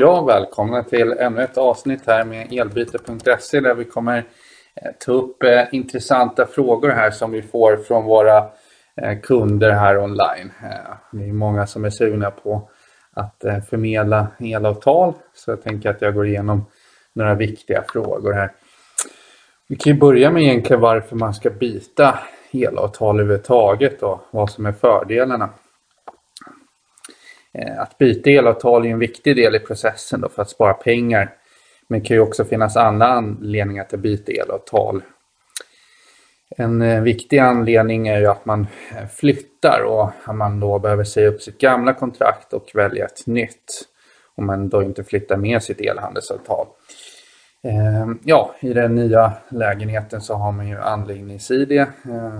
Ja, välkomna till ännu ett avsnitt här med elbyte.se där vi kommer eh, ta upp eh, intressanta frågor här som vi får från våra eh, kunder här online. Eh, det är många som är sugna på att eh, förmedla elavtal så jag tänker att jag går igenom några viktiga frågor här. Vi kan ju börja med egentligen varför man ska byta elavtal överhuvudtaget och vad som är fördelarna. Eh, att byta elavtal är en viktig del i processen då för att spara pengar. Men det kan ju också finnas andra anledningar till att byta elavtal. En eh, viktig anledning är ju att man eh, flyttar och att man då behöver säga upp sitt gamla kontrakt och välja ett nytt. Om man då inte flyttar med sitt elhandelsavtal. Ja, i den nya lägenheten så har man ju anläggningsid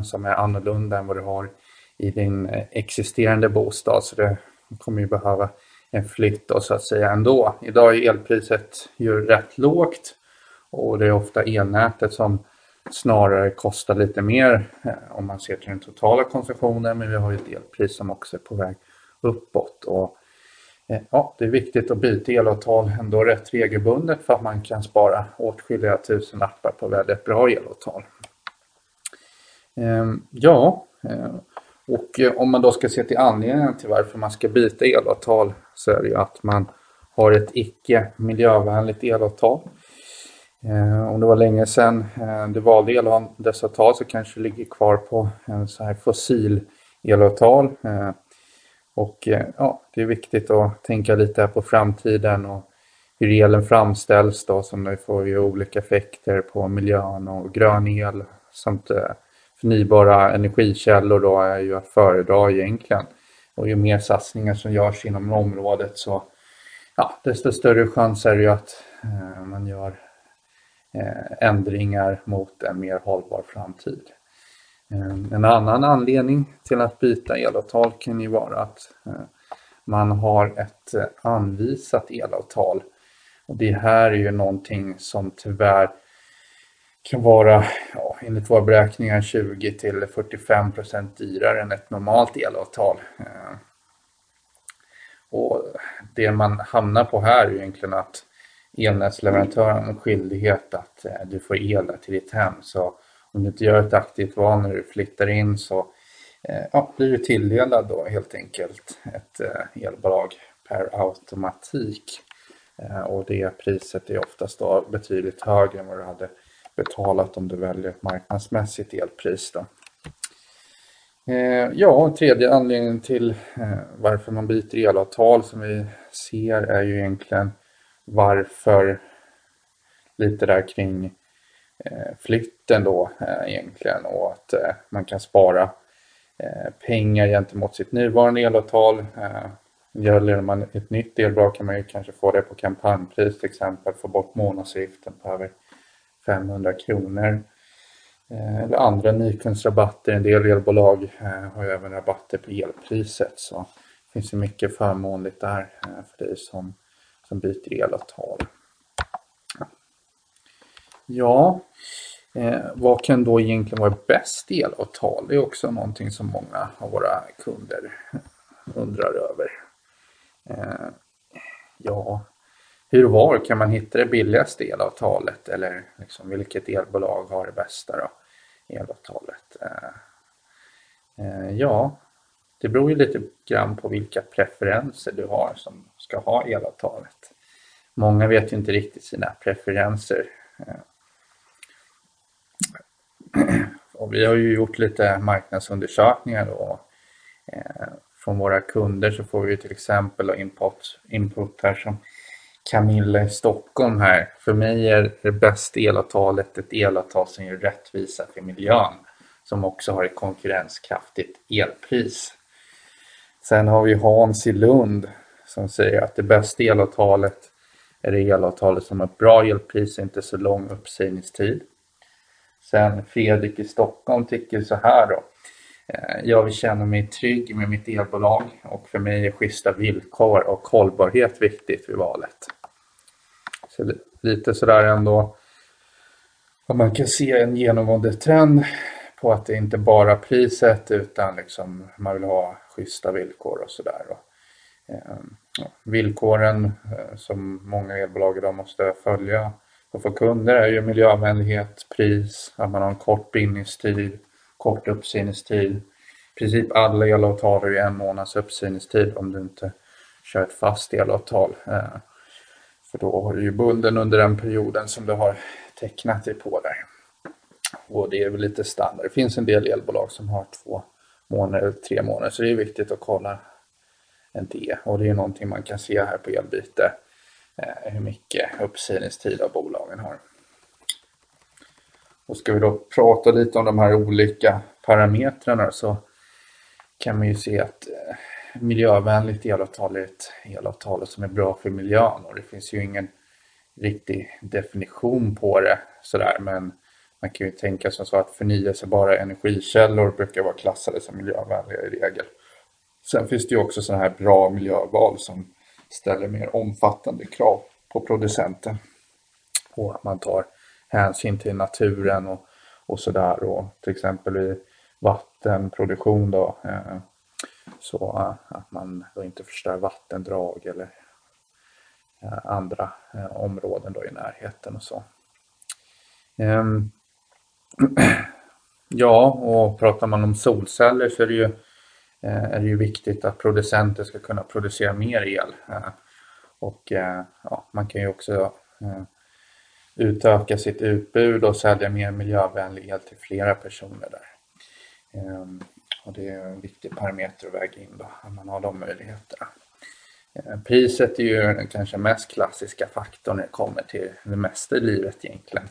som är annorlunda än vad du har i din existerande bostad. Så det kommer ju behöva en flytt då, så att säga ändå. Idag är elpriset ju rätt lågt och det är ofta elnätet som snarare kostar lite mer eh, om man ser till den totala konsumtionen men vi har ju ett elpris som också är på väg uppåt. Och, eh, ja, det är viktigt att byta elavtal ändå rätt regelbundet för att man kan spara åtskilliga tusen appar på väldigt bra elavtal. Ehm, ja, eh, och eh, om man då ska se till anledningen till varför man ska byta elavtal så är det ju att man har ett icke miljövänligt elavtal. Eh, om det var länge sedan eh, du valde elavtal så kanske du ligger kvar på en så här fossil elavtal. Och ja, det är viktigt att tänka lite på framtiden och hur elen framställs då som det får ju olika effekter på miljön och grön el samt förnybara energikällor då är ju att föredra egentligen. Och ju mer satsningar som görs inom området så ja, desto större chans är det ju att eh, man gör eh, ändringar mot en mer hållbar framtid. Eh, en annan anledning till att byta elavtal kan ju vara att eh, man har ett eh, anvisat elavtal. Och det här är ju någonting som tyvärr kan vara ja, enligt våra beräkningar 20 till 45 procent dyrare än ett normalt elavtal. Eh, och det man hamnar på här är egentligen att elnätsleverantören har skyldighet att eh, du får el till ditt hem. Så om du inte gör ett aktivt val när du flyttar in så eh, ja, blir du tilldelad då helt enkelt ett elbolag per automatik. Och det priset är oftast då betydligt högre än vad du hade betalat om du väljer ett marknadsmässigt elpris. Då. Eh, ja, tredje anledningen till eh, varför man byter elavtal som vi ser är ju egentligen varför lite där kring eh, flytten då egentligen och att man kan spara pengar gentemot sitt nuvarande elavtal. Gäller man ett nytt elbolag kan man ju kanske få det på kampanjpris till exempel, få bort månadsavgiften på över 500 kronor. Eh, eller andra nykundsrabatter. En del elbolag eh, har ju även rabatter på elpriset. Så det finns ju mycket förmånligt där eh, för dig som, som byter elavtal. Ja, eh, vad kan då egentligen vara bäst elavtal? Det är också någonting som många av våra kunder undrar över. Eh, ja, hur och var kan man hitta det billigaste elavtalet eller liksom vilket elbolag har det bästa då, elavtalet? Eh, eh, ja, det beror ju lite grann på vilka preferenser du har som ska ha elavtalet. Många vet ju inte riktigt sina preferenser. Eh, och vi har ju gjort lite marknadsundersökningar och från våra kunder så får vi till exempel input, input här som Camilla i Stockholm här. För mig är det bästa elavtalet ett elavtal som ger rättvisa för miljön. Som också har ett konkurrenskraftigt elpris. Sen har vi Hans i Lund som säger att det bästa elavtalet är det elavtalet som har ett bra elpris och inte så lång uppsägningstid. Sen Fredrik i Stockholm tycker så här då. Eh, Jag vill känna mig trygg med mitt elbolag och för mig är schyssta villkor och hållbarhet viktigt vid valet. Så lite sådär ändå. Och man kan se en genomgående trend på att det inte bara är priset utan liksom man vill ha schyssta villkor och sådär. Ehm, villkoren eh, som många elbolag idag måste följa och för kunder är ju miljövänlighet, pris, att man har en kort bindningstid, kort uppsägningstid. I princip alla elavtal har ju en månads uppsägningstid om du inte kör ett fast elavtal. Eh, för då har du ju bunden under den perioden som du har tecknat dig på där. Och det är väl lite standard. Det finns en del elbolag som har två månader tre månader så det är viktigt att kolla det. Och det är någonting man kan se här på elbyte eh, hur mycket uppsägningstid av bolagen har. Och ska vi då prata lite om de här olika parametrarna så kan man ju se att eh, miljövänligt elavtal är ett elavtal som är bra för miljön och det finns ju ingen riktig definition på det sådär men man kan ju tänka som så att förnyelsebara energikällor brukar vara klassade som miljövänliga i regel. Sen finns det ju också sådana här bra miljöval som ställer mer omfattande krav på producenten. Och att man tar hänsyn till naturen och, och sådär och till exempel i vattenproduktion då eh, så eh, att man då inte förstör vattendrag eller eh, andra eh, områden då i närheten och så. Ehm, ja, och pratar man om solceller så är det ju, är det ju viktigt att producenter ska kunna producera mer el. Och ja, man kan ju också utöka sitt utbud och sälja mer miljövänlig el till flera personer där. Ehm, och det är en viktig parameter att väga in då, att man har de möjligheterna. Eh, priset är ju den kanske mest klassiska faktorn när det kommer till det mesta i livet egentligen.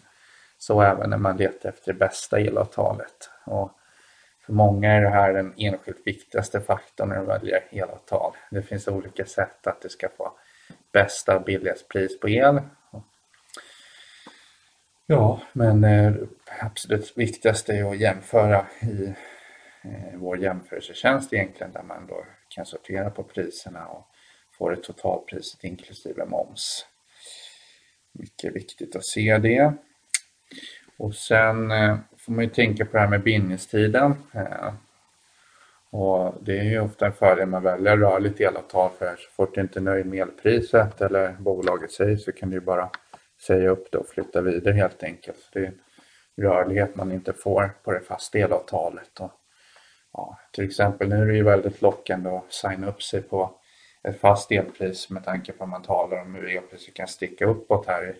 Så även när man letar efter det bästa elavtalet. Och för många är det här den enskilt viktigaste faktorn när de väljer elavtal. Det finns olika sätt att det ska få bästa och billigast pris på el. Ja, men det absolut viktigaste är att jämföra i Eh, vår jämförelsetjänst egentligen där man då kan sortera på priserna och få det totalpriset inklusive moms. Mycket viktigt att se det. Och sen eh, får man ju tänka på det här med bindningstiden. Eh, och det är ju ofta en fördel man väljer rörligt elavtal för så fort du inte är nöjd med elpriset eller bolaget säger så kan du bara säga upp det och flytta vidare helt enkelt. Det är rörlighet man inte får på det fasta elavtalet. Och ja, till exempel nu är det ju väldigt lockande att signa upp sig på ett fast elpris med tanke på att man talar om hur elpriset kan sticka uppåt här i,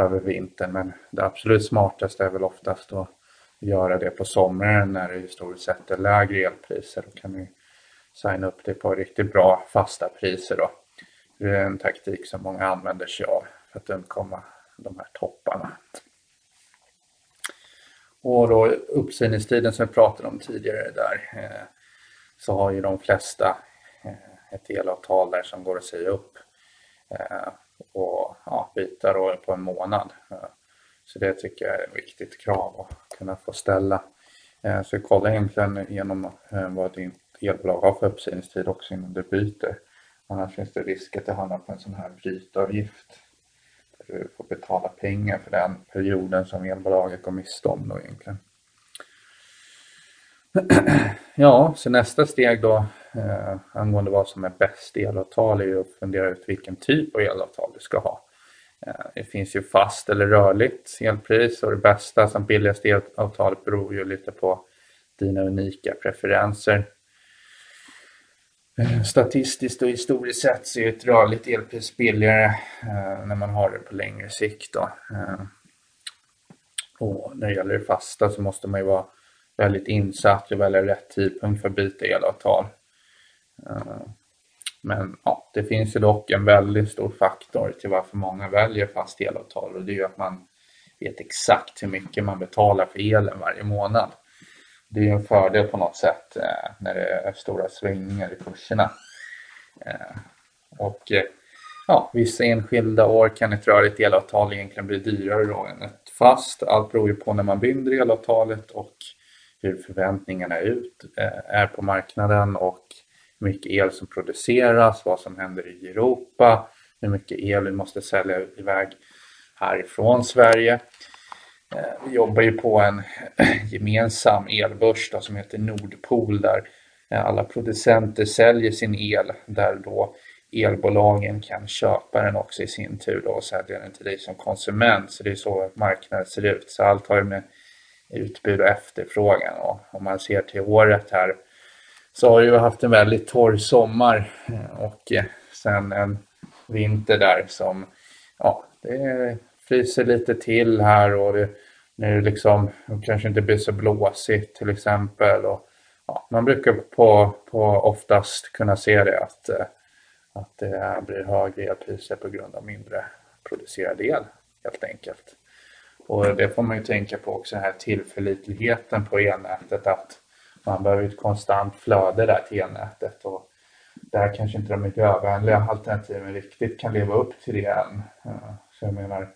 över vintern. Men det absolut smartaste är väl oftast att göra det på sommaren när det i stort sett är lägre elpriser. Då kan du signa upp det på riktigt bra fasta priser då. Det är en taktik som många använder sig av för att undkomma de här topparna. Och då uppsägningstiden som vi pratade om tidigare där eh, så har ju de flesta eh, ett elavtal där som går att säga upp eh, och ja, byta då på en månad. Så det tycker jag är ett viktigt krav att kunna få ställa. Så kolla egentligen igenom vad din elbolag har för uppsägningstid också innan du byter. Annars finns det risk att det hamnar på en sån här brytavgift Eh, får betala pengar för den perioden som elbolaget går miste om då egentligen. Ja, så nästa steg då eh, angående vad som är bäst elavtal är ju att fundera ut vilken typ av elavtal du ska ha. Eh, det finns ju fast eller rörligt elpris och det bästa som billigaste elavtalet beror ju lite på dina unika preferenser. Eh, statistiskt och historiskt sett så är ett rörligt elpris billigare eh, när man har det på längre sikt. Då. Eh, och när det gäller det fasta så måste man ju vara väldigt insatt och välja rätt tidpunkt för att byta elavtal. Eh, men ja, det finns ju dock en väldigt stor faktor till varför många väljer fast elavtal och det är ju att man vet exakt hur mycket man betalar för elen varje månad det är en fördel på något sätt eh, när det är stora svängningar i kurserna. Eh, och eh, ja, vissa enskilda år kan ett rörligt elavtal egentligen bli dyrare då än ett fast. Allt beror ju på när man binder elavtalet och hur förväntningarna ut, eh, är på marknaden och hur mycket el som produceras, vad som händer i Europa, hur mycket el vi måste sälja iväg härifrån Sverige. Eh, vi jobbar ju på en gemensam elbörs då, som heter Nordpol där eh, alla producenter säljer sin el där då elbolagen kan köpa den också i sin tur då och sälja den till dig som konsument. Så det är så marknaden ser ut. Så allt har ju med utbud och efterfrågan och om man ser till året här så har ju haft en väldigt torr sommar eh, och sen en vinter där som ja, det fryser lite till här och det, nu liksom det kanske inte blir så blåsigt till exempel. Och, ja, man brukar på, på oftast kunna se det att, eh, att det blir högre elpriser på grund av mindre producerad el helt enkelt. Och det får man ju tänka på också den här tillförlitligheten på elnätet att man behöver ett konstant flöde där till elnätet och där kanske inte de miljövänliga alternativen riktigt kan leva upp till det än. Eh, så jag menar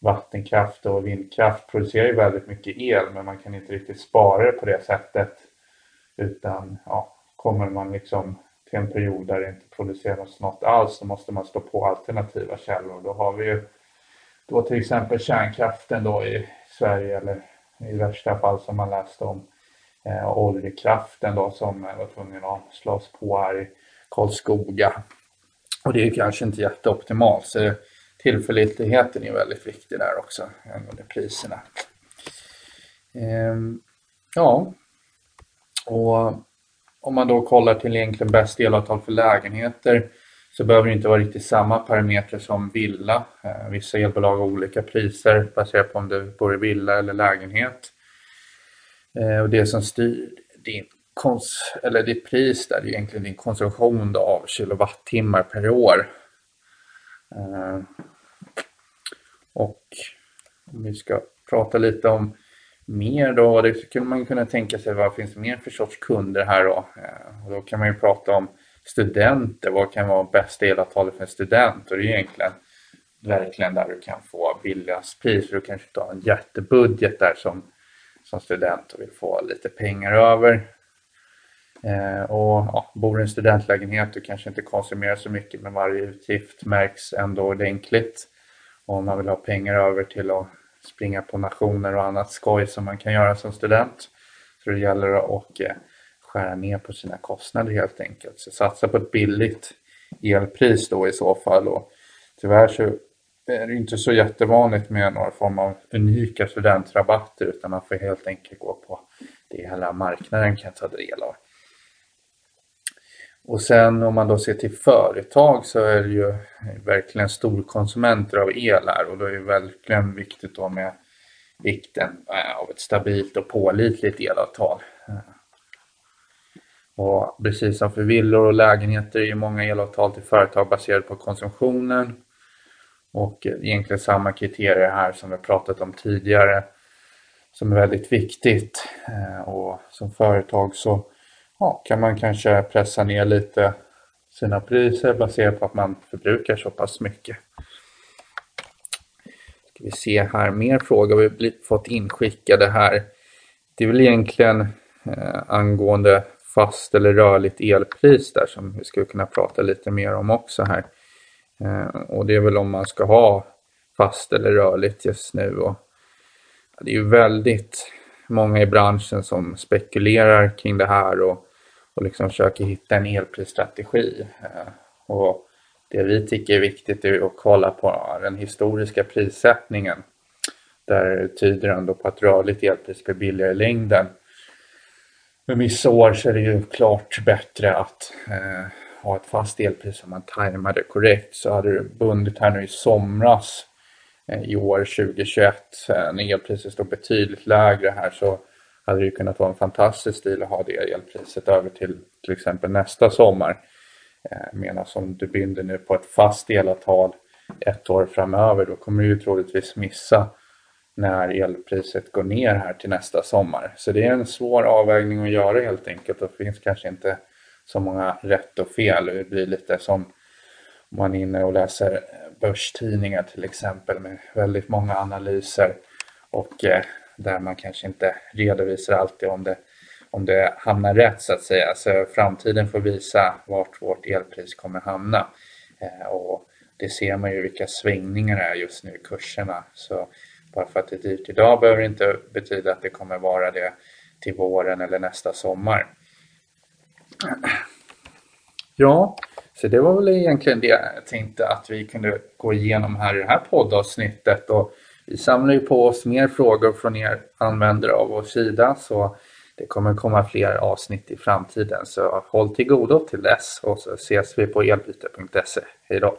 vattenkraft och vindkraft producerar ju väldigt mycket el men man kan inte riktigt spara det på det sättet utan ja, kommer man liksom till en period där det inte produceras något alls så måste man stå på alternativa källor. Då har vi ju då till exempel kärnkraften då i Sverige eller i värsta fall som man läste om eh, oljekraften då som var tvungen att slås på här i Karlskoga. Och det är kanske inte jätteoptimalt så tillförlitligheten är väldigt viktig där också angående priserna. Ehm, ja, och om man då kollar till egentligen bäst elavtal för lägenheter så behöver det inte vara riktigt samma parametrar som villa. Ehm, vissa elbolag har olika priser baserat på om du bor i villa eller lägenhet. Ehm, och det som styr din kons eller ditt pris där är egentligen din konsumtion av kilowattimmar per år. Eh, och om vi ska prata lite om mer då, det skulle man kunna tänka sig vad finns det mer för sorts kunder här då? Eh, och då kan man ju prata om studenter, vad kan vara bästa elavtalet för en student? Och det är egentligen verkligen där du kan få billigast pris för du kanske inte har en jättebudget där som, som student och vill få lite pengar över. Eh, och ja, bor i en studentlägenhet, och kanske inte konsumerar så mycket men varje utgift märks ändå ordentligt. Och om man vill ha pengar över till att springa på nationer och annat skoj som man kan göra som student. Så det gäller att eh, skära ner på sina kostnader helt enkelt. Så satsa på ett billigt elpris då i så fall. Och tyvärr så är det inte så jättevanligt med några form av unika studentrabatter utan man får helt enkelt gå på det hela marknaden kan ta del av. Och sen om man då ser till företag så är det ju verkligen storkonsumenter av el här och då är det verkligen viktigt då med vikten eh, av ett stabilt och pålitligt elavtal. Eh, och precis som för villor och lägenheter är många elavtal till företag baserade på konsumtionen. Och egentligen samma kriterier här som vi pratat om tidigare som är väldigt viktigt. Eh, och som företag så ja, kan man kanske pressa ner lite sina priser baserat på att man förbrukar så pass mycket. Ska vi se här, mer frågor vi fått inskickade här. Det är väl egentligen eh, angående fast eller rörligt elpris där som vi skulle kunna prata lite mer om också här. Eh, och det är väl om man ska ha fast eller rörligt just nu. Och det är ju väldigt många i branschen som spekulerar kring det här och, och liksom försöker hitta en elprisstrategi. Eh, och det vi tycker är viktigt är att kolla på den historiska prissättningen. Där tyder ändå på att rörligt elpris blir billigare i längden med vissa år så är det ju klart bättre att eh, ha ett fast elpris om man tajmar det korrekt. Så hade du bundit här nu i somras eh, i år 2021 eh, när elpriset stod betydligt lägre här så hade det kunnat vara en fantastisk stil att ha det elpriset över till till exempel nästa sommar. Eh, medan om du binder nu på ett fast elavtal ett år framöver då kommer du ju troligtvis missa när elpriset går ner här till nästa sommar. Så det är en svår avvägning att göra helt enkelt och det finns kanske inte så många rätt och fel. Det blir lite som om man är inne och läser börstidningar till exempel med väldigt många analyser och eh, där man kanske inte redovisar alltid om det, om det hamnar rätt så att säga. Så framtiden får visa vart vårt elpris kommer hamna. Eh, och det ser man ju vilka svängningar det är just nu i kurserna. Så bara för att det är dyrt idag behöver det inte betyda att det kommer vara det till våren eller nästa sommar. Ja, Så det var väl egentligen det jag tänkte att vi kunde gå igenom här i det här poddavsnittet. Och vi samlar ju på oss mer frågor från er användare av vår sida så det kommer komma fler avsnitt i framtiden. Så håll till godo till dess och så ses vi på elbyte.se. Hej då!